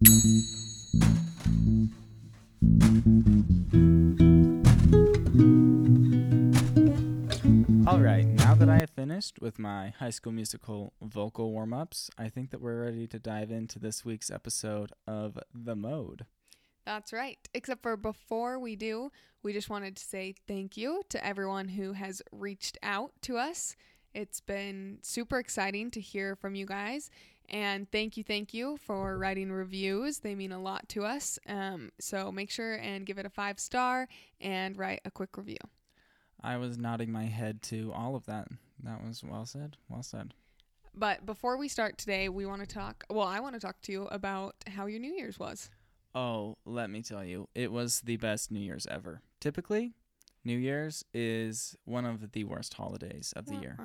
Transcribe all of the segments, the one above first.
All right, now that I have finished with my high school musical vocal warm ups, I think that we're ready to dive into this week's episode of The Mode. That's right. Except for before we do, we just wanted to say thank you to everyone who has reached out to us. It's been super exciting to hear from you guys. And thank you, thank you for writing reviews. They mean a lot to us. Um, so make sure and give it a five star and write a quick review. I was nodding my head to all of that. That was well said. Well said. But before we start today, we want to talk. Well, I want to talk to you about how your New Year's was. Oh, let me tell you, it was the best New Year's ever. Typically, New Year's is one of the worst holidays of the year.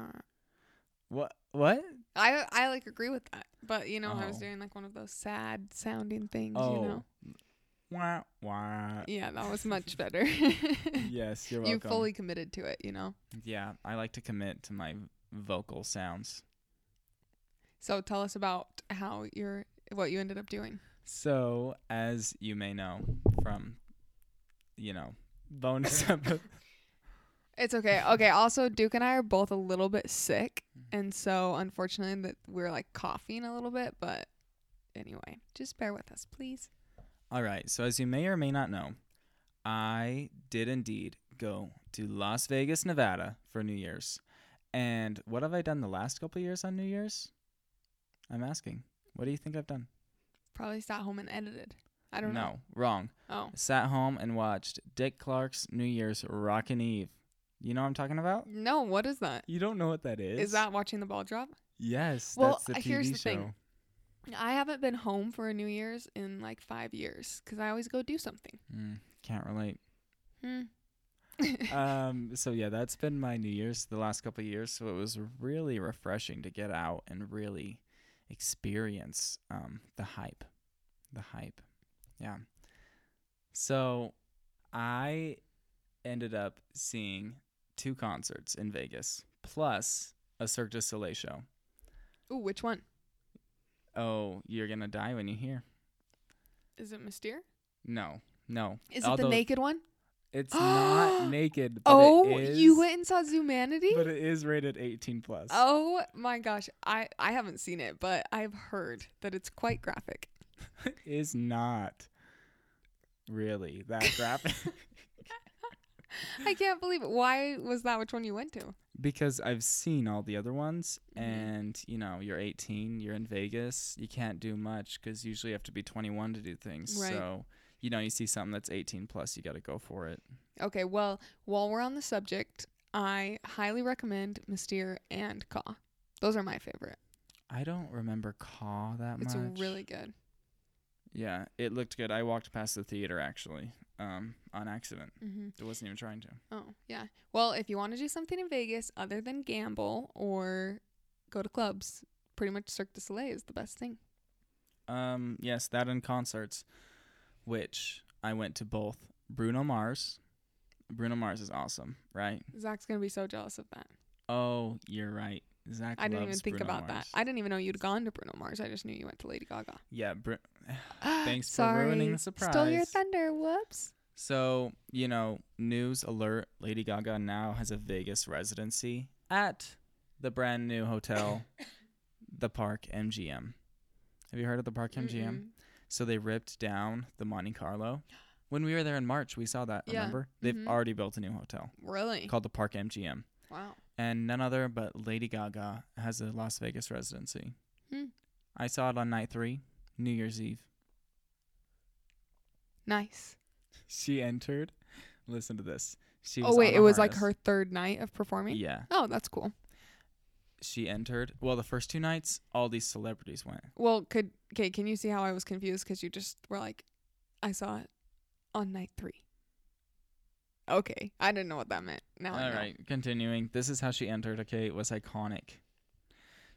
What? What? I I like agree with that, but you know I was Oh. doing like one of those sad sounding things. Oh. You know. Wah, wah. Yeah, that was much better. Yes, you're you fully committed to it. You know. Yeah, I like to commit to my vocal sounds. So tell us about how you're what you ended up doing. So, as you may know from, you know, bonus episode. It's okay. Okay. Also, Duke and I are both a little bit sick, mm-hmm. and so unfortunately that we're like coughing a little bit. But anyway, just bear with us, please. All right. So, as you may or may not know, I did indeed go to Las Vegas, Nevada for New Year's. And what have I done the last couple of years on New Year's? I'm asking. What do you think I've done? Probably sat home and edited. I don't no, know. No, wrong. Oh, Sat home and watched Dick Clark's New Year's Rockin' Eve. You know what I'm talking about? no. What is that? You don't know what that is? Is that watching the ball drop? Yes, Well, that's the uh, TV here's the show. thing. I haven't been home for a New Year's in like five years because I always go do something. Mm, can't relate. Hmm. um so yeah that's been my new year's the last couple of years so it was really refreshing to get out and really experience um the hype the hype yeah so i ended up seeing two concerts in vegas plus a cirque du soleil show Ooh, which one? oh you're gonna die when you hear Is it Mystere? no no Is it the naked one? it's not naked but oh, it is, you went and saw Zumanity? but it is rated 18 plus oh my gosh, I I haven't seen it, but I've heard that it's quite graphic. it is not really that graphic I can't believe it. Why was that? Which one you went to? because I've seen all the other ones, Mhm. and you know, you're 18, you're in Vegas, you can't do much because usually you have to be 21 to do things. Right. So, you know, you see something that's 18 plus, you got to go for it. Okay, well, while we're on the subject, I highly recommend Mystere and KÀ. Those are my favorite. I don't remember KÀ that It's much. It's really good. yeah, it looked good. I walked past the theater actually, um, on accident. Mm-hmm. It wasn't even trying to. Oh, yeah. Well, if you want to do something in Vegas other than gamble or go to clubs, pretty much Cirque du Soleil is the best thing. Um, yes, that and concerts, which I went to both. Bruno Mars. Bruno Mars is awesome, right? Zach's going to be so jealous of that. Oh, you're right. Zach I didn't even think Bruno about that. I didn't even know you'd gone to Bruno Mars. I just knew you went to Lady Gaga. yeah, Bru- Thanks for ruining the surprise. Stole your thunder. Whoops. So, you know, news alert Lady Gaga now has a Vegas residency at the brand new hotel, the Park MGM. Have you heard of the Park MGM? Mm-mm. So they ripped down the Monte Carlo. When we were there in March, we saw that, Yeah. remember? They've Mhm. already built a new hotel Really? called the Park MGM. Wow. And none other but Lady Gaga has a Las Vegas residency. Hmm. I saw it on night three, New Year's Eve. Nice. She entered. Listen to this. She Oh, wait. It was like her third night of performing? Yeah. Oh, that's cool. She entered. Well, the first two nights, all these celebrities went. Well, could okay? Can you see how I was confused because you just were like, I saw it on night three. Okay, I didn't know what that meant. Now I All know. right, continuing. This is how she entered. Okay, it was iconic.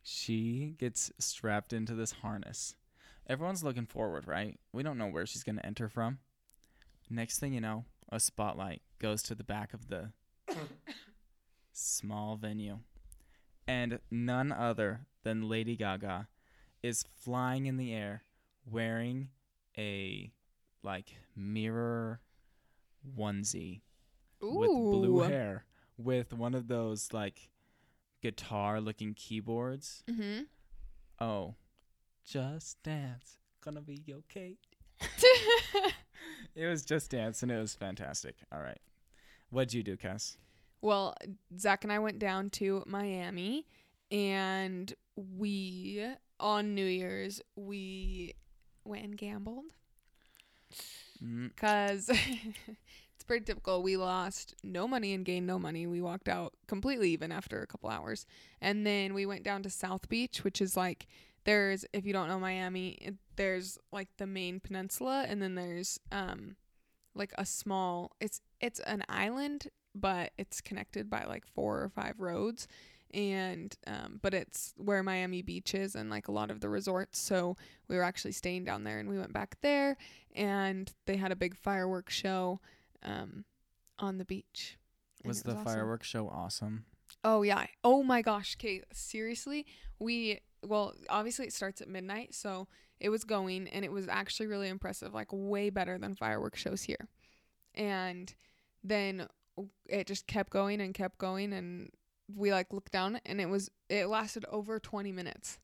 She gets strapped into this harness. Everyone's looking forward, right? We don't know where she's going to enter from. Next thing you know, a spotlight goes to the back of the small venue. And none other than Lady Gaga is flying in the air wearing a like mirror onesie. With blue hair with one of those like guitar looking keyboards. Mm-hmm. Oh, just dance, gonna be okay. It was just dance and it was fantastic. All right. What'd you do, Cass? well, Zach and I went down to Miami, and we on New Year's we went and gambled Mm, because it's pretty typical. We lost no money and gained no money. We walked out completely even after a couple hours, and then we went down to South Beach, which is like there's if you don't know Miami, it, there's like the main peninsula, and then there's um like a small it's it's an island, but it's connected by like four or five roads. And um, but it's where Miami Beach is and like a lot of the resorts. So we were actually staying down there, and we went back there, and they had a big fireworks show um, on the beach. and was the awesome. fireworks show awesome? Oh yeah. Oh my gosh, Kate. Seriously, we well, obviously it starts at midnight, so it was going and it was actually really impressive, like way better than fireworks shows here. And then it just kept going and kept going and we like looked down and it was it lasted over 20 minutes.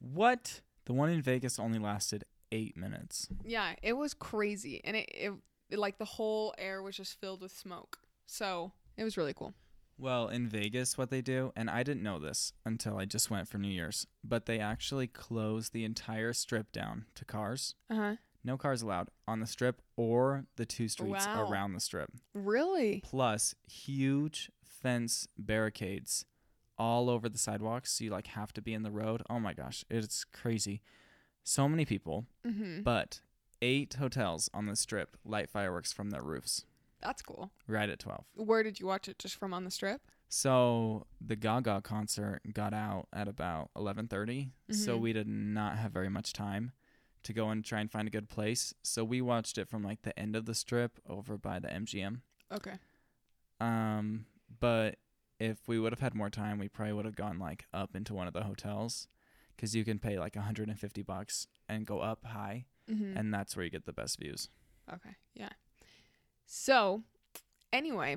What? The one in Vegas only lasted eight minutes. Yeah, it was crazy and it, it like the whole air was just filled with smoke. So, it was really cool. Well, in Vegas, what they do, and I didn't know this until I just went for New Year's, but they actually close the entire strip down to cars. Uh-huh. No cars allowed on the strip or the two streets Wow. around the strip. Really? Plus, huge fence barricades all over the sidewalks. So you like have to be in the road. Oh my gosh, it's crazy. So many people, Mhm. but eight hotels on the strip light fireworks from their roofs That's cool. right at 12. Where did you watch it? Just from on the strip? So the Gaga concert got out at about 11:30, so Mhm. we did not have very much time to go and try and find a good place. So we watched it from like the end of the strip over by the MGM. Okay. Um, but if we would have had more time, we probably would have gone like up into one of the hotels cuz you can pay like 150 bucks and go up high, Mm-hmm. and that's where you get the best views. okay. Yeah. So, anyway,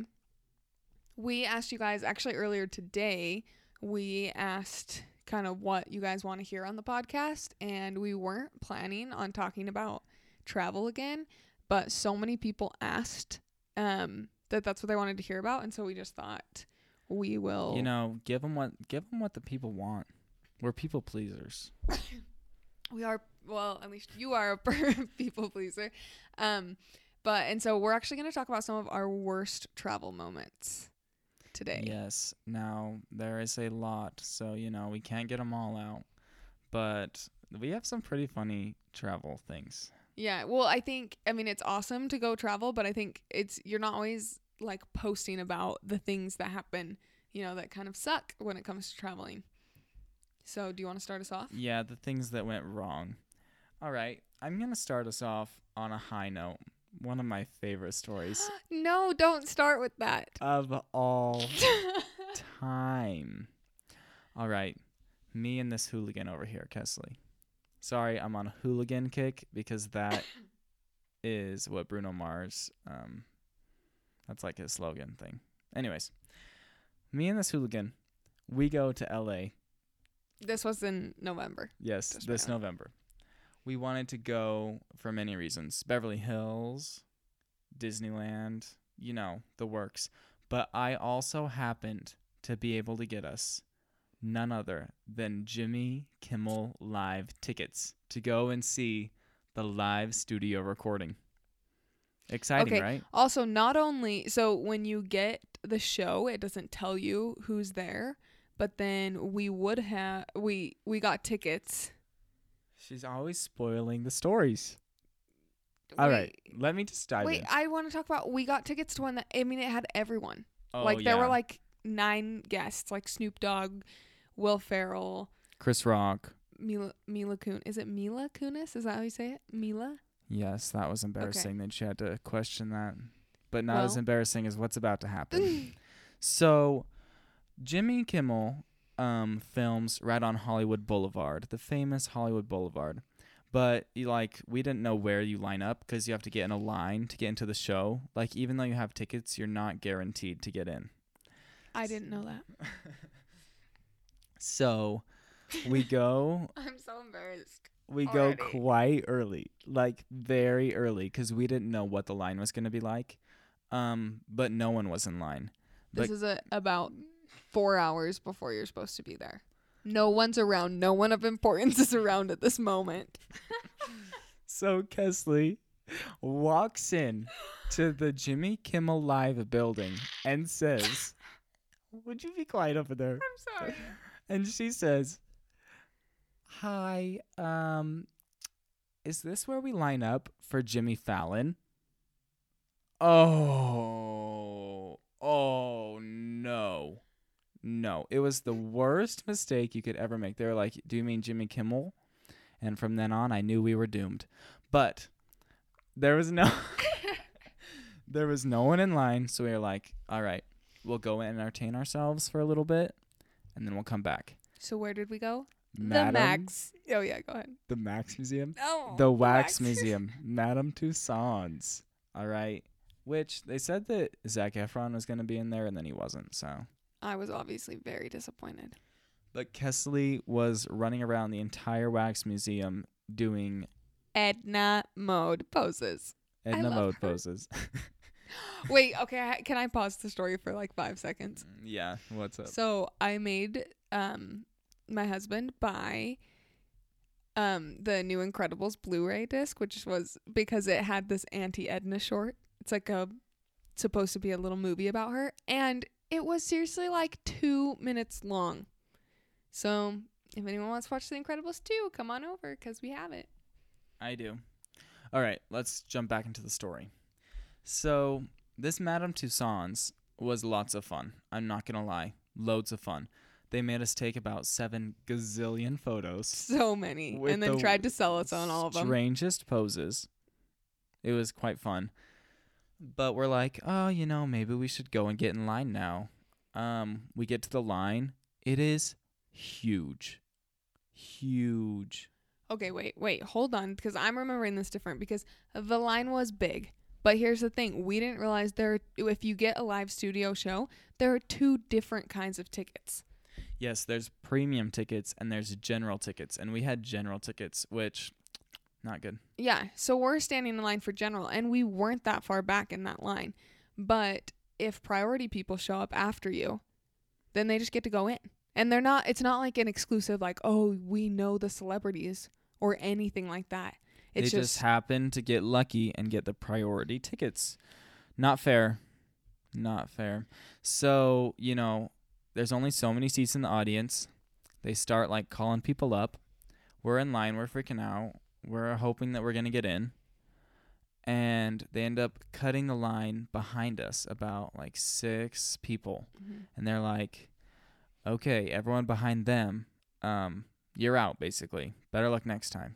we asked you guys actually earlier today. We asked kind of what you guys want to hear on the podcast, and we weren't planning on talking about travel again, but so many people asked um, that that's what they wanted to hear about, and so we just thought we will. You know, give them what give them what the people want. We're people pleasers. we are well at least you are a people pleaser um but and so we're actually going to talk about some of our worst travel moments today Yes. Now there is a lot, so you know we can't get them all out, but we have some pretty funny travel things. yeah well i think i mean it's awesome to go travel but i think it's you're not always like posting about the things that happen you know that kind of suck when it comes to traveling so do you want to start us off Yeah, the things that went wrong. All right, I'm gonna start us off on a high note. One of my favorite stories no don't start with that of all time. All right, me and this hooligan over here, Kesley. Sorry, I'm on a hooligan kick because that is what Bruno Mars. Um, that's like his slogan thing. Anyways, me and this hooligan, we go to L.A. this was in november Yes, Just this right November. We wanted to go for many reasons. Beverly Hills, Disneyland, you know, the works. But I also happened to be able to get us none other than Jimmy Kimmel live tickets to go and see the live studio recording. Exciting, Okay. right? Also, not only so when you get the show, it doesn't tell you who's there, but then we would have we we got tickets. She's always spoiling the stories. All right, let me just dive Wait, in. I want to talk about we got tickets to one that I mean it had everyone. oh, like there yeah. were like nine guests, like Snoop Dogg, Will Ferrell, Chris Rock. Mila Mila Kun. Is it Mila Kunis? Is that how you say it? Mila? Yes, that was embarrassing that she had to question that. But not as embarrassing as what's about to happen. so, Jimmy Kimmel um, films right on Hollywood Boulevard, the famous Hollywood Boulevard. But you like we didn't know where you line up because you have to get in a line to get into the show. Like even though you have tickets, you're not guaranteed to get in. I didn't know that. So we go I'm so embarrassed. we go quite early, like very early, because we didn't know what the line was going to be like. Um, but no one was in line. This is a, about four hours before you're supposed to be there. No one's around. No one of importance is around at this moment. So Kesley walks in to the Jimmy Kimmel Live building and says, "Would you be quiet over there?" I'm sorry. And she says, "Hi, um, is this where we line up for Jimmy Fallon?" Oh, oh no, no! It was the worst mistake you could ever make. They were like, "Do you mean Jimmy Kimmel?" And from then on, I knew we were doomed. But there was no, there was no one in line, so we were like, "All right, we'll go and entertain ourselves for a little bit." and then we'll come back. So where did we go? The Max. Oh yeah, go ahead. The Max Museum. Oh, no. the Wax Museum. Madame Tussauds. All right. Which they said that Zac Efron was going to be in there, and then he wasn't. So, I was obviously very disappointed. but Kesley was running around the entire Wax Museum doing Edna mode poses. Edna mode her. poses. Wait, okay, I- can I pause the story for like five seconds? yeah. What's up? So I made um my husband buy um the new Incredibles Blu-ray disc, which was because it had this Auntie Edna short. It's like a supposed to be a little movie about her, and it was seriously like two minutes long. So if anyone wants to watch The Incredibles 2, come on over because we have it. I do. All right, let's jump back into the story. So, this Madame Tussauds was lots of fun. I'm not going to lie. Loads of fun. They made us take about seven gazillion photos. So many, and then the tried to sell us on all of them. Strangest poses. It was quite fun. But we're like, oh, you know, maybe we should go and get in line now. Um, we get to the line. It is huge. Huge. Okay, wait, wait, hold on, because I'm remembering this different because the line was big. But here's the thing: we didn't realize there. If you get a live studio show, there are two different kinds of tickets. Yes, there's premium tickets and there's general tickets, and we had general tickets, which not good. Yeah, so we're standing in line for general, and we weren't that far back in that line. But if priority people show up after you, then they just get to go in, and they're not. It's not like an exclusive, like oh, we know the celebrities or anything like that. It's they just, happen to get lucky and get the priority tickets. Not fair. Not fair. So, you know, there's only so many seats in the audience. They start like calling people up. We're in line, we're freaking out. We're hoping that we're going to get in. And they end up cutting the line behind us about like 6 people. Mhm. And they're like, "Okay, everyone behind them, um you're out basically. Better luck next time."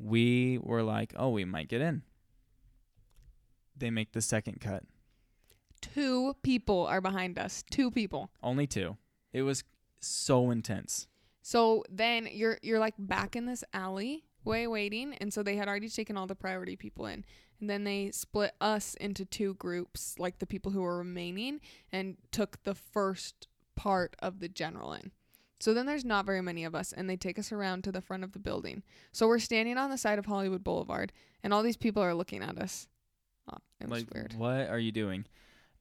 we were like, oh, we might get in. They make the second cut. two people are behind us. Two people. Only two. It was so intense. So then you're you're like back in this alley way waiting and so they had already taken all the priority people in and then they split us into two groups like the people who were remaining and took the first part of the general in. So then there's not very many of us and they take us around to the front of the building. So we're standing on the side of Hollywood Boulevard and all these people are looking at us. Oh, it was like, weird. what are you doing?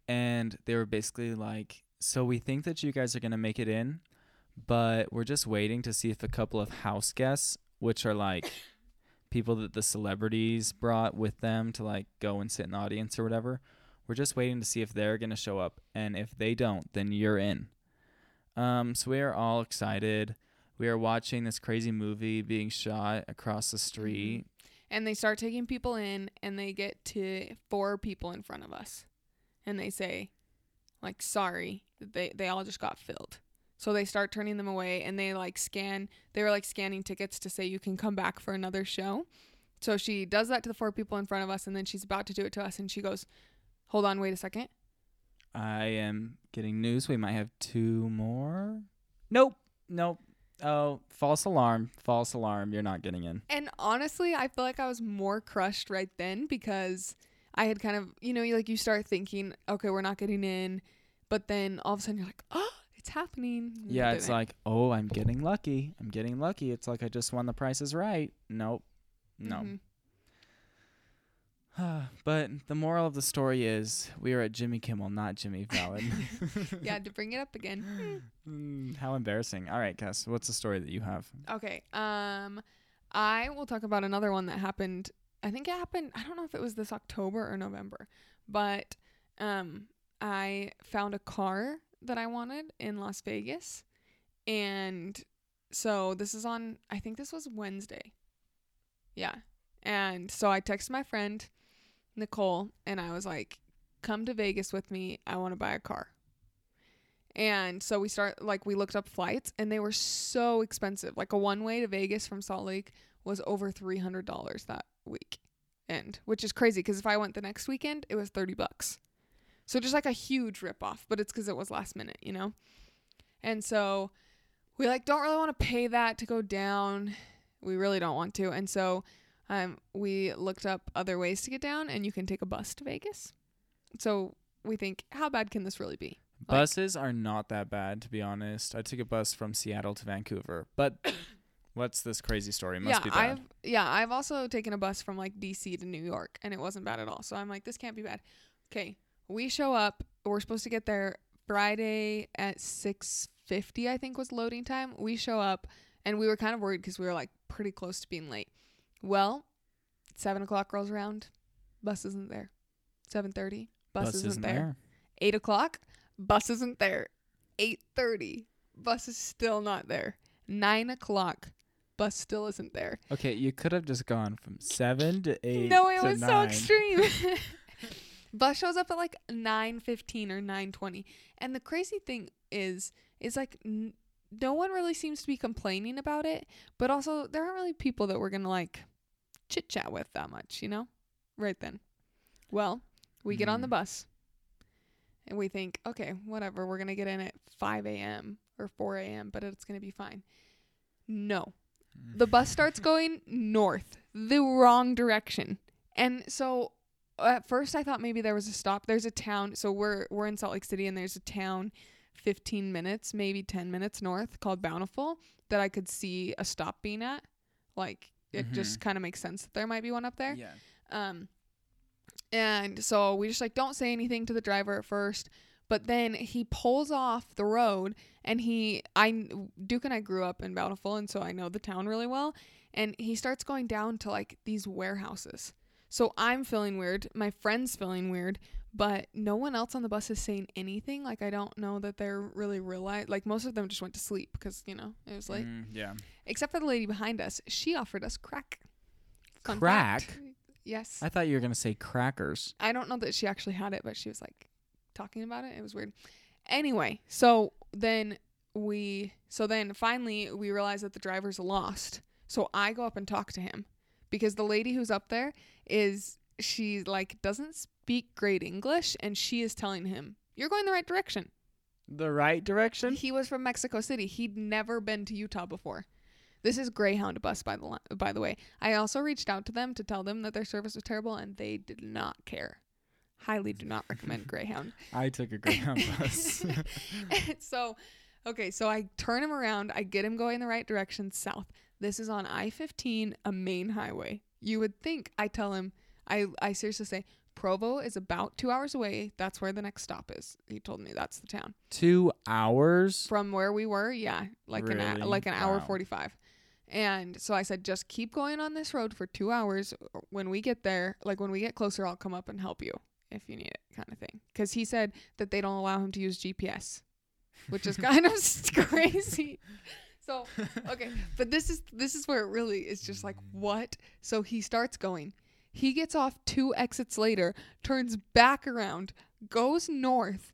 And they were basically like, so we think that you guys are going to make it in, but we're just waiting to see if a couple of house guests, which are like people that the celebrities brought with them to like go and sit in the audience or whatever, we're just waiting to see if they're going to show up. And if they don't, then you're in. Um, so we are all excited. We are watching this crazy movie being shot across the street. And they start taking people in and they get to four people in front of us. And they say, like, sorry, they they all just got filled. So they start turning them away and they like scan they were like scanning tickets to say you can come back for another show. So she does that to the four people in front of us and then she's about to do it to us and she goes, Hold on, wait a second. I am getting news. We might have two more. Nope. Nope. Oh, false alarm! False alarm! You're not getting in. And honestly, I feel like I was more crushed right then because I had kind of, you know, you like you start thinking, okay, we're not getting in, but then all of a sudden you're like, oh, it's happening. Yeah, it's like, oh, I'm getting lucky. I'm getting lucky. It's like I just won the Price is right. Nope. No. Mhm. but the moral of the story is we are at Jimmy Kimmel, not Jimmy Fallon. yeah, to bring it up again. Mm, how embarrassing. All right, Cass, what's the story that you have? Okay. Um, I will talk about another one that happened. I think it happened. I don't know if it was this October or November, but um, I found a car that I wanted in Las Vegas, and so this is on. I think this was Wednesday. Yeah, and so I texted my friend Nicole, and I was like, "Come to Vegas with me. I want to buy a car." And so we start like we looked up flights and they were so expensive. Like a one way to Vegas from Salt Lake was over three hundred dollars that week, and which is crazy because if I went the next weekend, it was thirty bucks. So just like a huge rip off, but it's because it was last minute, you know. And so we like don't really want to pay that to go down. We really don't want to, and so um we looked up other ways to get down, and you can take a bus to Vegas. So we think, how bad can this really be? Like- Buses are not that bad, to be honest. I took a bus from Seattle to Vancouver, but what's this crazy story? It must yeah, be bad. I've yeah, I've also taken a bus from like DC to New York and it wasn't bad at all. So I'm like, this can't be bad. Okay, we show up. We're supposed to get there Friday at six fifty. I think was loading time. We show up and we were kind of worried because we were like pretty close to being late. Well, seven o'clock rolls around, bus isn't there. Seven thirty, bus, isn't, there. Eight o'clock, bus isn't there. Eight thirty, bus is still not there. Nine o'clock, bus still isn't there. Okay, you could have just gone from seven to eight. no, it was so extreme. bus shows up at like nine fifteen or nine twenty, and the crazy thing is, is like n- no one really seems to be complaining about it, but also there aren't really people that we're gonna like chit chat with that much, you know? Right then. Well, we get on the Mm. bus and we think, okay, whatever, we're going to get in at 5 a.m. or 4 a.m., but it's going to be fine. No. The bus starts going north, the wrong direction. And so at first I thought maybe there was a stop. There's a town. So we're we're in Salt Lake City and there's a town 15 minutes, maybe 10 minutes north called Bountiful that I could see a stop being at. Like it just kind of makes sense that there might be one up there. Yeah. Um, and so we just like don't say anything to the driver at first, but then he pulls off the road and he I Duke and I grew up in Bountiful and so I know the town really well and he starts going down to like these warehouses. So I'm feeling weird, my friend's feeling weird, but no one else on the bus is saying anything. Like I don't know that they're really realize like most of them just went to sleep because, you know, it was late. Mm, yeah. Except for the lady behind us. She offered us crack. Fun Crack? fact. Yes. I thought you were gonna say crackers. I don't know that she actually had it, but she was like talking about it. It was weird. Anyway, so then we so then finally we realize that the driver's lost. So I go up and talk to him because the lady who's up there is she like doesn't speak great English and she is telling him, "You're going the right direction." The right direction. He was from Mexico City. He'd never been to Utah before. This is Greyhound bus by the by the way. I also reached out to them to tell them that their service was terrible and they did not care. Highly do not recommend Greyhound. I took a Greyhound bus. so, okay, so I turn him around. I get him going the right direction south. This is on I-15, a main highway. You would think I tell him I I seriously say Provo is about 2 hours away. That's where the next stop is. He told me that's the town. Two hours. from where we were yeah like an Really? a, like an hour Wow. 45 and so i said just keep going on this road for two hours when we get there like when we get closer i'll come up and help you if you need it kind of thing because he said that they don't allow him to use gps which is kind of crazy so okay but this is this is where it really is just like what so he starts going he gets off two exits later turns back around goes north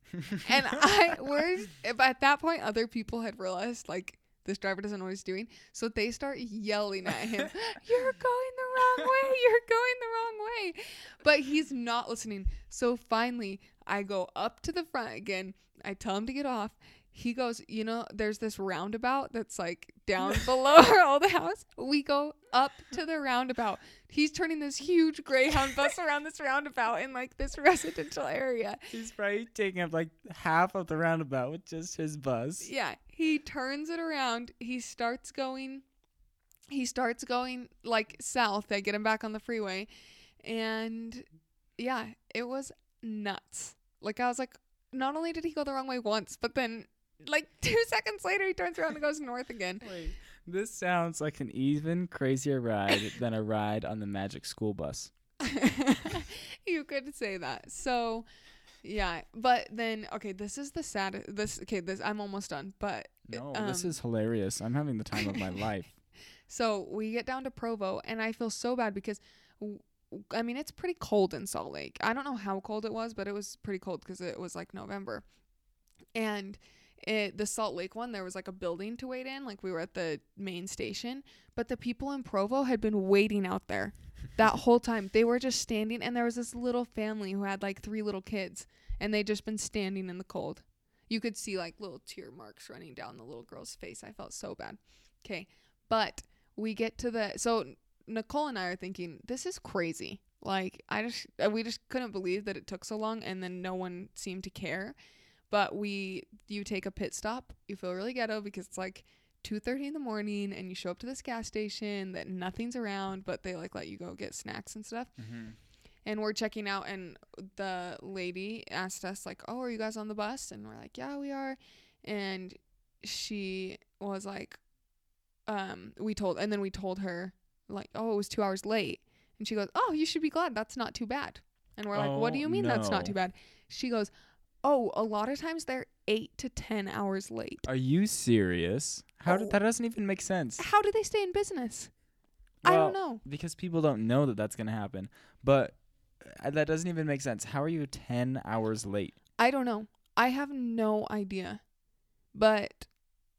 and I we're at that point other people had realized like this driver doesn't know what he's doing. So they start yelling at him, You're going the wrong way, you're going the wrong way. But he's not listening. So finally I go up to the front again. I tell him to get off. He goes, you know, there's this roundabout that's like down below our old house. We go up to the roundabout. He's turning this huge Greyhound bus around this roundabout in like this residential area. He's probably taking up like half of the roundabout with just his bus. Yeah, he turns it around. He starts going. He starts going like south. They get him back on the freeway, and yeah, it was nuts. Like I was like, not only did he go the wrong way once, but then like two seconds later he turns around and goes north again. Wait, this sounds like an even crazier ride than a ride on the Magic School Bus. you could say that. So, yeah, but then okay, this is the sad. This okay, this I'm almost done. But No, this Um, is hilarious. I'm having the time of my life. so we get down to Provo, and I feel so bad because. w- I mean, it's pretty cold in Salt Lake. I don't know how cold it was, but it was pretty cold because it was like November. And it, the Salt Lake one, there was like a building to wait in. Like we were at the main station, but the people in Provo had been waiting out there that whole time. They were just standing, and there was this little family who had like three little kids, and they'd just been standing in the cold. You could see like little tear marks running down the little girl's face. I felt so bad. Okay, but we get to the so Nicole and I are thinking this is crazy. Like I just we just couldn't believe that it took so long, and then no one seemed to care. But we you take a pit stop. You feel really ghetto because it's like 2:30 in the morning and you show up to this gas station that nothing's around but they like let you go get snacks and stuff. Mm-hmm. and we're checking out and the lady asked us like oh are you guys on the bus? And we're like yeah we are. And she was like um we told and then we told her like oh it was two hours late. And she goes oh you should be glad that's not too bad. And we're like what do Oh, you mean that's not too bad? She goes oh a lot of times they're eight to ten hours late Are you serious? How Oh. did, that doesn't even make sense. how do they stay in business i don't know Because people don't know that that's going to happen. But uh, that doesn't even make sense. How are you 10 hours late? I don't know. I have no idea. But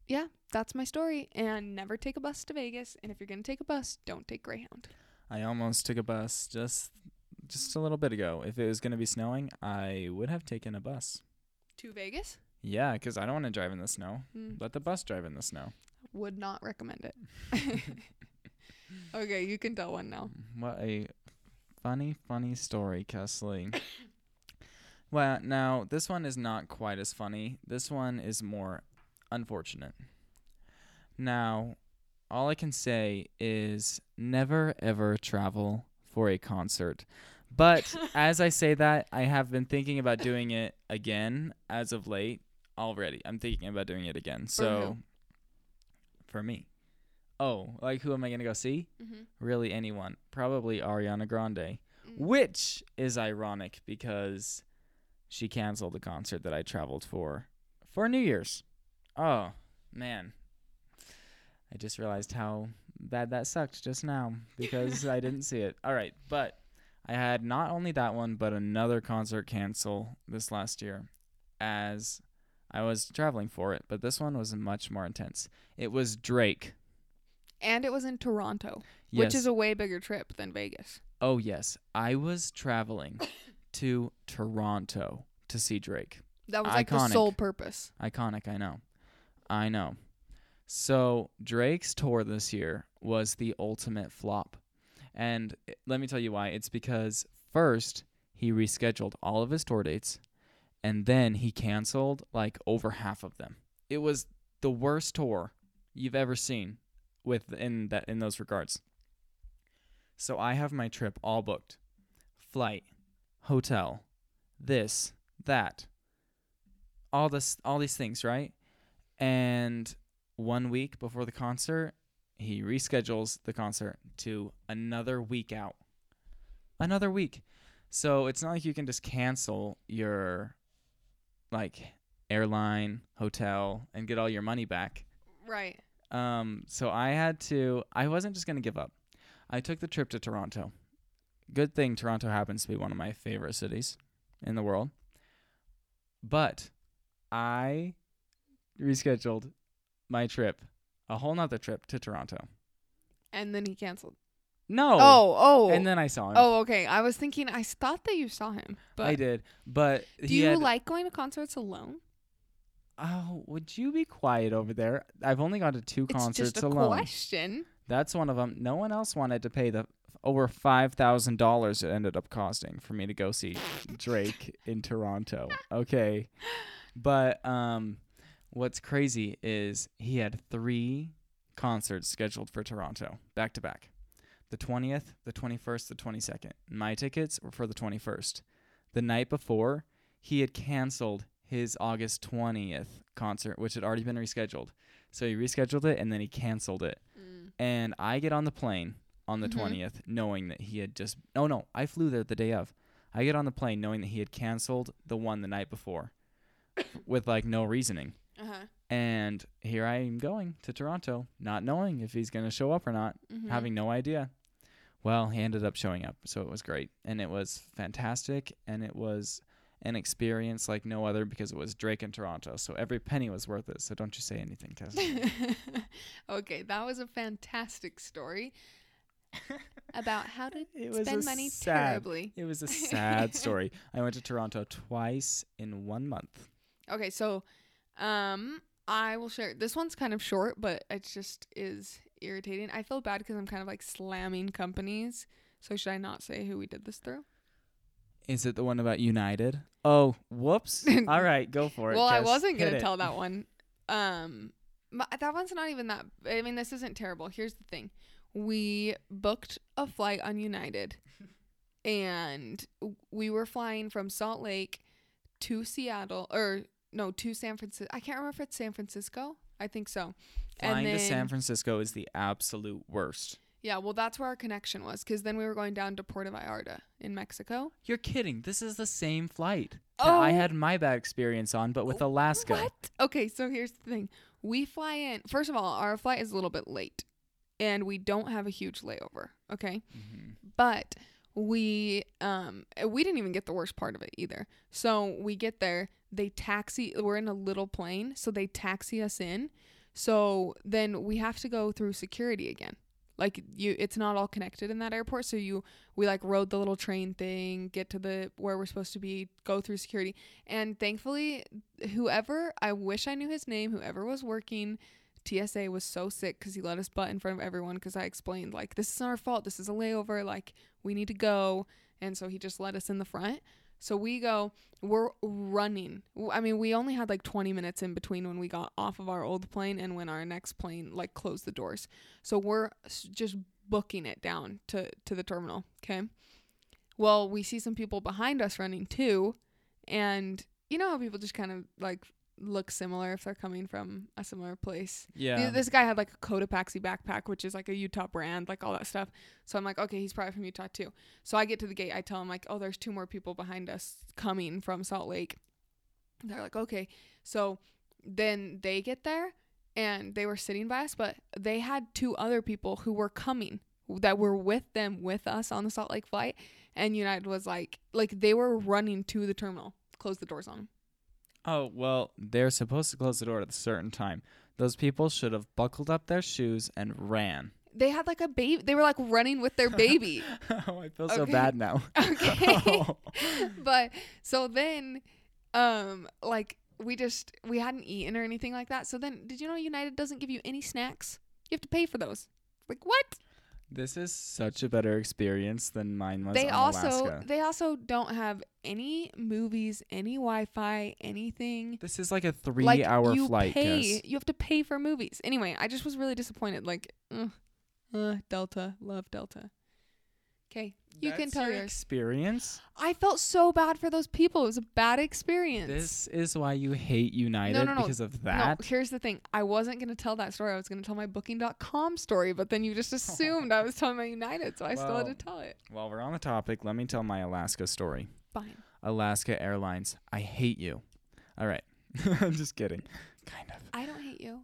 yeah, that's my story. And never take a bus to Vegas. And if you're going to take a bus, don't take Greyhound. I almost took a bus just just a little bit ago. If it was going to be snowing, I would have taken a bus. To Vegas? Yeah, because I don't want to drive in the snow. Mm, Let the bus drive in the snow. would not recommend it. okay, you can tell one now. What a funny, funny story, Kesley. well, now this one is not quite as funny. This one is more unfortunate. Now, all I can say is never ever travel for a concert. But as I say that, I have been thinking about doing it again as of late already. I'm thinking about doing it again. So who? for me. Oh, like who am I going to go see? Mm-hmm. really anyone. Probably Ariana Grande, Mm. which is ironic because she canceled the concert that I traveled for for New Year's. Oh, man. I just realized how bad that sucked just now because I didn't see it. All right, but I had not only that one but another concert cancel this last year as I was traveling for it, but this one was much more intense. It was Drake. And it was in Toronto, Yes. which is a way bigger trip than Vegas. Oh yes, I was traveling to Toronto to see Drake. That was like the sole purpose. Iconic, I know. I know. So, Drake's tour this year was the ultimate flop. And eh, let me tell you why. It's because first, he rescheduled all of his tour dates and then he canceled like over half of them. It was the worst tour you've ever seen with in that in those regards. So I have my trip all booked. Flight, hotel, this, that. All this all these things, right? And one week before the concert, he reschedules the concert to another week out. Another week. So it's not like you can just cancel your like airline, hotel and get all your money back. Right. Um, so I had to. I wasn't just gonna give up. I took the trip to Toronto. Good thing Toronto happens to be one of my favorite cities in the world. But I rescheduled my trip, a whole nother trip to Toronto. And then he canceled. No. Oh, oh. And then I saw him. oh, okay. I was thinking, I thought that you saw him. But I did, but do you had, like going to concerts alone? Oh, would you be quiet over there? I've only gone to two It's concerts just a alone. question. That's one of them. No one else wanted to pay the over five thousand dollars it ended up costing for me to go see Drake in Toronto. Okay, but um, what's crazy is he had three concerts scheduled for Toronto back to back. The twentieth, the twenty first, the twenty second. My tickets were for the twenty first. The night before, he had canceled his August twentieth concert, which had already been rescheduled. So he rescheduled it and then he canceled it and I get on the plane on the Mhm. 20th knowing that he had just oh no, I flew there the day of. I get on the plane knowing that he had canceled the one the night before with like no reasoning. Uh huh. And here I am going to Toronto, not knowing if he's going to show up or not, Mm-hmm. having no idea. Well, he ended up showing up, so it was great. And it was fantastic and it was an experience like no other because it was Drake in Toronto. So every penny was worth it. So don't you say anything, Tess. okay, that was a fantastic story about how to It spend money sad- terribly. It was a sad story. I went to Toronto twice in one month. Okay, so um I will share this one's kind of short, but it just is irritating. I feel bad because I'm kind of like slamming companies. So should I not say who we did this through? Is it the one about United? Oh, whoops. All right, go for it. well, I wasn't gonna tell that one. Um, but that one's not even that. I mean, this isn't terrible. Here's the thing: we booked a flight on United, and we were flying from Salt Lake to Seattle, or no, to San Francisco. I can't remember if it's San Francisco. I think so. Flying and to then, San Francisco is the absolute worst. Yeah, well, that's where our connection was, because then we were going down to Puerto Vallarta in Mexico. You're kidding. This is the same flight that I Oh. had my bad experience on, but with Alaska. What? Okay, so here's the thing. We fly in. First of all, our flight is a little bit late, and we don't have a huge layover. Okay, Mhm. but we um we didn't even get the worst part of it either. So we get there, they taxi. We're in a little plane, so they taxi us in. So then we have to go through security again. Like you, it's not all connected in that airport. So you, we like rode the little train thing, get to the where we're supposed to be, go through security, and thankfully, whoever I wish I knew his name, whoever was working TSA was so sick because he let us butt in front of everyone because I explained like this is our fault, this is a layover, like we need to go, and so he just let us in the front. So we go, we're running. I mean, we only had like 20 minutes in between when we got off of our old plane and when our next plane like closed the doors. So we're just booking it down to to the terminal. Okay. Well, we see some people behind us running too, and you know how people just kind of like look similar if they're coming from a similar place. Yeah. This guy had like a Cotopaxi backpack, which is like a Utah brand, like all that stuff. So I'm like, okay, he's probably from Utah too. So I get to the gate, I tell him like, oh, there's two more people behind us coming from Salt Lake. They're like, okay. So then they get there and they were sitting by us, but they had two other people who were coming that were with them with us on the Salt Lake flight. And United was like, like they were running to the terminal, close the doors on them. Oh, well, they're supposed to close the door at a certain time. Those people should have buckled up their shoes and ran. They had like a baby. They were like running with their baby. oh, I feel so bad now. Okay. Oh. but so then um like we just we hadn't eaten or anything like that so then did you know united doesn't give you any snacks you have to pay for those like what This is such a better experience than mine was they also Alaska. they also don't have any movies any wi-fi anything This is like a like three-hour you flight. pay you have to pay for movies anyway i just was really disappointed like uh, uh, delta love delta okay you can tell your yours experience. i felt so bad for those people it was a bad experience This is why you hate United no, no. because of that. No, here's the thing. I wasn't going to tell that story. I was going to tell my booking.com story, but then you just assumed I was telling my United, so I still had to tell it. While we're on the topic, let me tell my Alaska story. Fine. Alaska Airlines, I hate you. All right. I'm just kidding. Kind of. I don't hate you.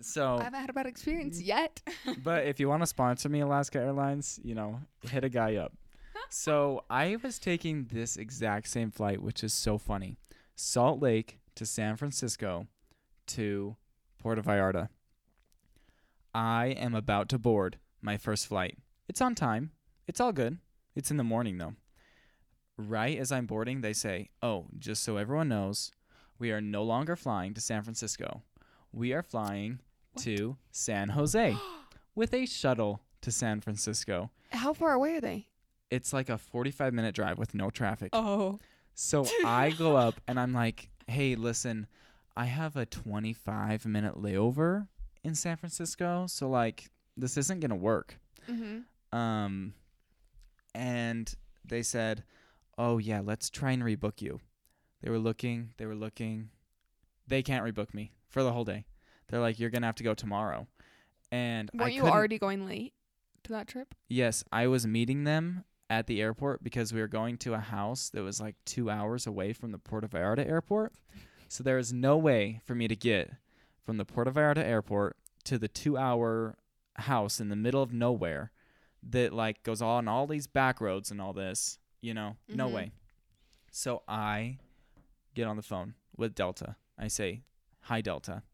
So, I haven't had a bad experience yet. but if you want to sponsor me, Alaska Airlines, you know, hit a guy up. So I was taking this exact same flight, which is so funny. Salt Lake to San Francisco to Puerto Vallarta. I am about to board my first flight. It's on time. It's all good. It's in the morning though. Right as I'm boarding, they say, "Oh, just so everyone knows, We are no longer flying to San Francisco. We are flying What? to San Jose with a shuttle to San Francisco. How far away are they? It's like a 45 minute drive with no traffic. Oh. So I go up and I'm like, hey, listen, I have a 25 minute layover in San Francisco. So, like, this isn't going to work. Mm-hmm. Um, and they said, oh, yeah, let's try and rebook you. They were looking, they were looking. They can't rebook me for the whole day. They're like, you're going to have to go tomorrow. And Weren't you already going late to that trip? Yes, I was meeting them at the airport because we were going to a house that was like two hours away from the Puerto Vallarta airport. So there was no way for me to get from the Puerto Vallarta airport to the two hour house in the middle of nowhere that like goes on all these back roads and all this. You know, no Mhm. way. So I get on the phone with Delta. I say, Hi, Delta.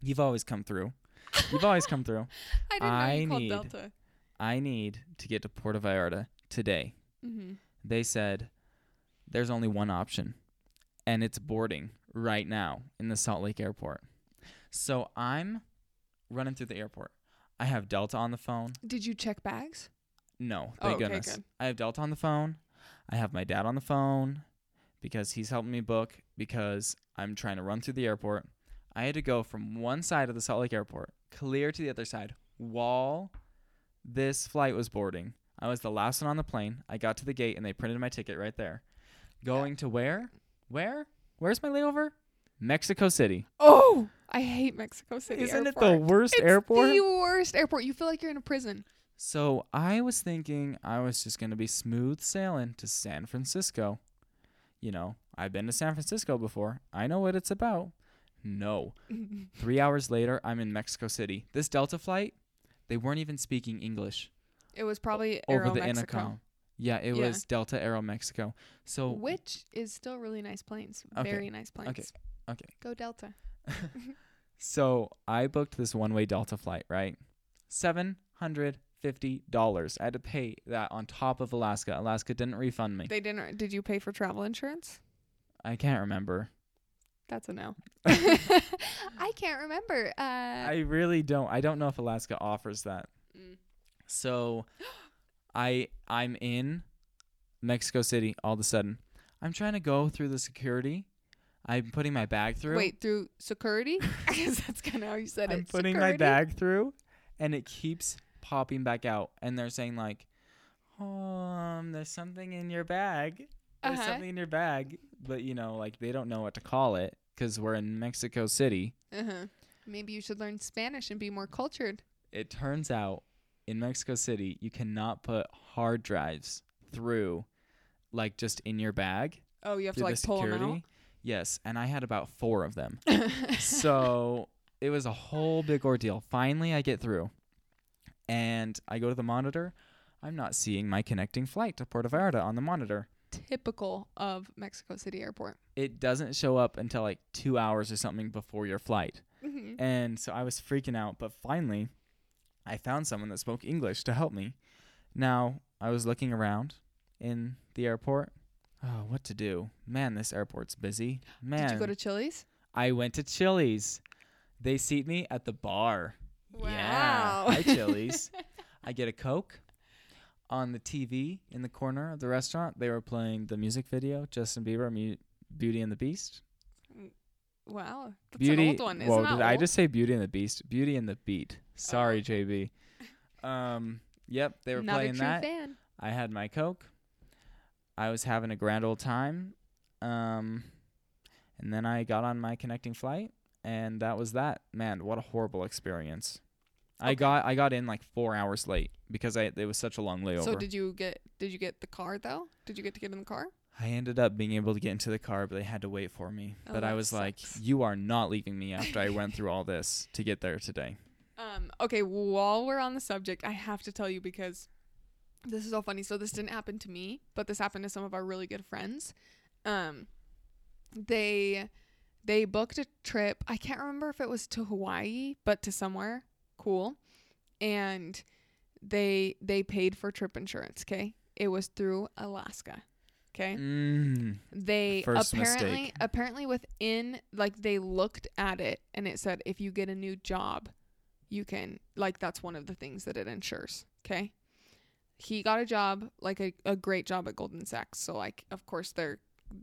You've always come through. You've always come through. I I need- Delta. I need to get to Puerto Vallarta today. Mm-hmm. They said there's only one option, and it's boarding right now in the Salt Lake airport. So I'm running through the airport. I have Delta on the phone. Did you check bags? No, Oh, thank okay, goodness. good. I have Delta on the phone. I have my dad on the phone because he's helping me book because I'm trying to run through the airport. I had to go from one side of the Salt Lake airport clear to the other side while this flight was boarding. I was the last one on the plane. I got to the gate and they printed my ticket right there. Going to where? Where? Where's my layover? Mexico City. Oh, I hate Mexico City. Isn't it the worst It's airport? the worst airport. You feel like you're in a prison. So I was thinking I was just going to be smooth sailing to San Francisco. You know, I've been to San Francisco before. I know what it's about. No. Three hours later, I'm in Mexico City. This Delta flight, they weren't even speaking English it was probably over Aero the Mexico, intercom. Yeah, it Yeah. was Delta Aero Mexico. So, which is still really nice planes. Okay, Very nice planes. Okay, okay. Go Delta. so I booked this one way Delta flight, right? Seven hundred fifty dollars. I had to pay that on top of Alaska. Alaska didn't refund me. They didn't. Did you pay for travel insurance? I can't remember. That's a no. I can't remember. Uh, I really don't. I don't know if Alaska offers that. Mm. So, I I'm in Mexico City all of a sudden. I'm trying to go through the security. I'm putting my bag through. wait through security. I guess that's kind of how you said it. I'm it. putting my bag through, and it keeps popping back out. And they're saying like, "Um, there's something in your bag. There's Uh-huh. something in your bag." But you know, like they don't know what to call it because we're in Mexico City. Uh-huh. Maybe you should learn Spanish and be more cultured. it turns out in Mexico City, you cannot put hard drives through, like just in your bag. Oh, you have to like pull security. Yes, and I had about four of them. them so it was a whole big ordeal. Finally, I get through, and I go to the monitor. I'm not seeing my connecting flight to Puerto Vallarta on the monitor. Typical of Mexico City Airport. It doesn't show up until like two hours or something before your flight. Mm-hmm. And so I was freaking out, but finally I found someone that spoke English to help me. Now, I was looking around in the airport. Oh, what to do? Man, this airport's busy. Man, Did you go to Chili's? I went to Chili's. They seat me at the bar. Yeah. Wow. Hi, Chili's. I get a Coke. On the TV in the corner of the restaurant, they were playing the music video, Justin Bieber, Mu- Beauty and the Beast. Wow, that's Beauty. an old one. Isn't Whoa, that did I just say Beauty and the Beast? Beauty and the Beat. Sorry, Oh. JB. Um, yep, they were Not playing that. fan. I had my Coke. I was having a grand old time. Um, and then I got on my connecting flight, and that was that. Man, what a horrible experience. I got I got in like four hours late because I it was such a long layover. So did you get? Did you get the car though? Did you get to get in the car? I ended up being able to get into the car, but they had to wait for me. Oh, but I was like, "You are not leaving me after I went through all this to get there today." Um, okay, while we're on the subject, I have to tell you because this is so funny. So this didn't happen to me, but this happened to some of our really good friends. Um, they they booked a trip. I can't remember if it was to Hawaii, but to somewhere cool, and they they paid for trip insurance. Okay, it was through Alaska. Okay. Mm. They First apparently mistake. apparently within like they looked at it and it said if you get a new job, you can like that's one of the things that it insures. Okay. He got a job, like a, a great job at Goldman Sachs. So like of course they're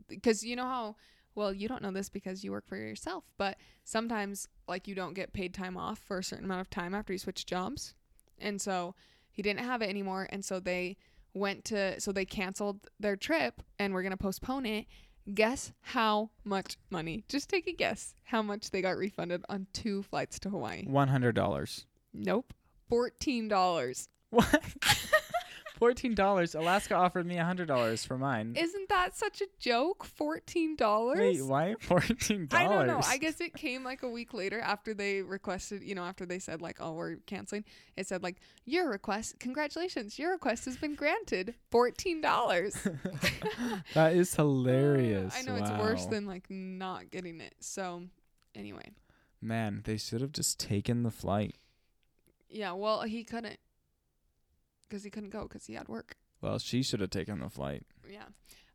because you know how well you don't know this because you work for yourself, but sometimes like you don't get paid time off for a certain amount of time after you switch jobs. And so he didn't have it anymore and so they went to so they canceled their trip and we're going to postpone it. Guess how much money? Just take a guess how much they got refunded on two flights to Hawaii. One hundred dollars. Nope. $14. What? Fourteen dollars. Alaska offered me a hundred dollars for mine. Isn't that such a joke? $14? Wait, why fourteen dollars? I don't know. I guess it came like a week later after they requested, you know, after they said like, "Oh, we're canceling." It said like, "Your request, congratulations, your request has been granted. Fourteen dollars." that is uh, hilarious. I know it's worse than like not getting it. So, anyway, Man, they should have just taken the flight. yeah. Well, he couldn't because he couldn't go because he had work. Well, she should have taken the flight Yeah.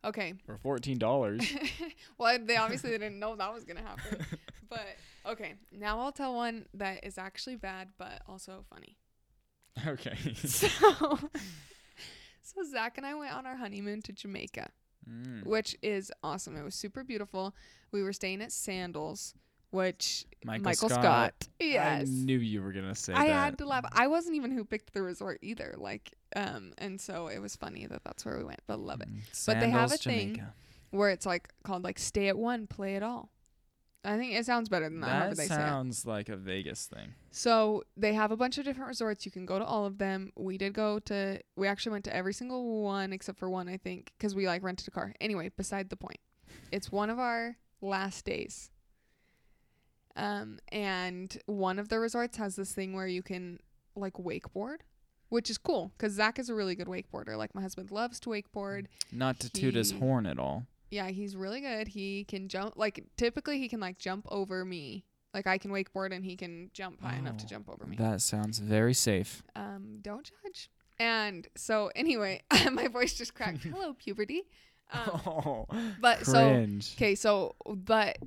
Okay. for fourteen dollars. well, they obviously didn't know that was gonna happen. But okay, now I'll tell one that is actually bad but also funny. okay. So, so Zach and I went on our honeymoon to Jamaica, Mm. which is awesome. It was super beautiful. We were staying at Sandals, which Michael, Michael Scott. Scott. Yes. I knew you were gonna say that. I that. had to laugh. I wasn't even who picked the resort either. Like, um, and so it was funny that that's where we went. But love it. Mm. But they have Sandals, a thing Where it's like called like stay at one, play it all. I think it sounds better than that. That they say it. sounds like a Vegas thing. So they have a bunch of different resorts. You can go to all of them. We did go to. We actually went to every single one except for one, I think, because we like rented a car. Anyway, beside the point. It's one of our last days. Um, and one of the resorts has this thing where you can like wakeboard, which is cool because Zach is a really good wakeboarder. Like my husband loves to wakeboard. Not to toot his horn at all. Yeah, he's really good. He can jump. Like typically, he can like jump over me. Like I can wakeboard and he can jump high enough to Oh, jump over me. That sounds very safe. Um, don't judge. And so anyway, my voice just cracked. Hello, puberty. Um, oh, but so okay, so but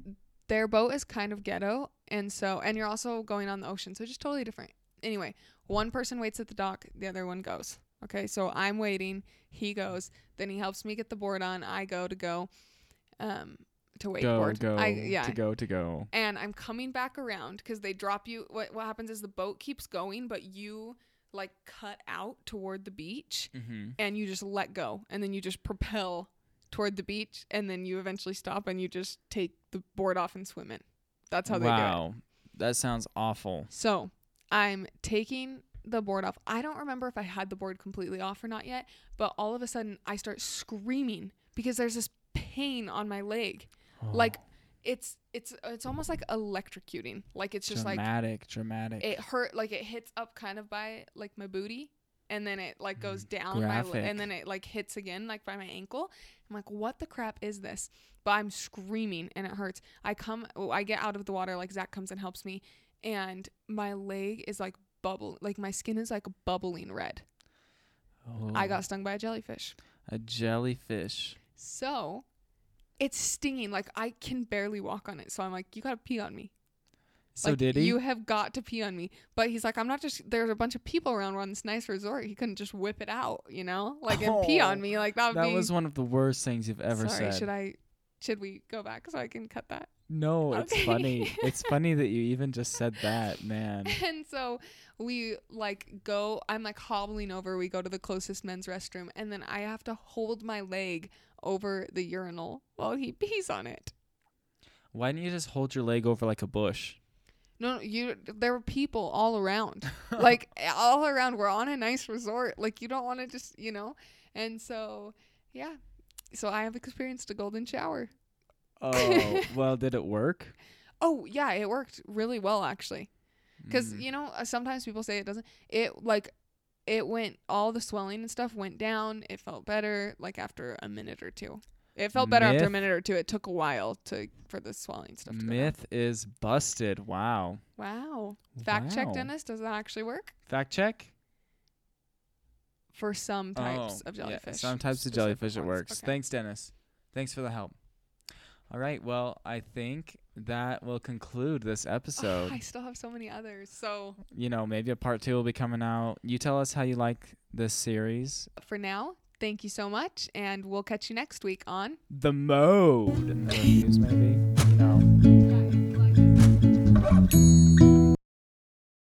their boat is kind of ghetto, and so and you're also going on the ocean, so just totally different. Anyway, one person waits at the dock, the other one goes. Okay, so I'm waiting. He goes. Then he helps me get the board on. I go to go, um, to go, wakeboard. go, I, yeah, to go, to go. and I'm coming back around because they drop you. What what happens is the boat keeps going, but you like cut out toward the beach, Mm-hmm. and you just let go, and then you just propel toward the beach, and then you eventually stop, and you just take the board off and swim in. That's how they do it. wow, that sounds awful. So I'm taking the board off. I don't remember if I had the board completely off or not yet, but all of a sudden I start screaming because there's this pain on my leg. Oh. Like it's it's it's almost like electrocuting. Like it's just like dramatic, dramatic. it hurt like it hits up kind of by like my booty and then it like goes mm, down my le- and then it like hits again like by my ankle. I'm like what the crap is this? But i'm screaming and it hurts. I come oh, i get out of the water like zach comes and helps me and my leg is like bubble like my skin is like bubbling red. I Oh, got stung by a jellyfish. A jellyfish. so it's stinging. Like i can barely walk on it. So i'm like you gotta pee on me So like, did he? You have got to pee on me. But he's like, I'm not just. There's a bunch of people around. We're on this nice resort. He couldn't just whip it out, you know, like and pee Oh, on me. Like that would that be. was one of the worst things you've ever sorry. said. Should I? Should we go back so I can cut that? No, it's funny. it's funny that you even just said that, man. And so we like go. I'm like hobbling over. We go to the closest men's restroom, and then I have to hold my leg over the urinal while he pees on it. Why didn't you just hold your leg over like a bush? No, no, you. There were people all around. like all around we're on a nice resort like you don't want to just you know and so yeah so i have experienced a golden shower Oh, well, did it work? oh yeah it worked really well actually because Mm. you know uh, sometimes people say it doesn't it like it went all the swelling and stuff went down it felt better like after a minute or two it felt better after a minute or two it took a while to for the swelling stuff to go down. Myth is busted. Wow. wow fact check Wow. dennis does that actually work Fact check. for some oh, types of Oh, yeah, jellyfish. some types of specific jellyfish it ones. works. Okay. Thanks, Dennis. Thanks for the help. All right. Well, I think that will conclude this Oh, episode. I still have so many others. So you know, maybe a part two will be coming out. You tell us how you like this series. for now, thank you so much, and we'll catch you next week on. The mode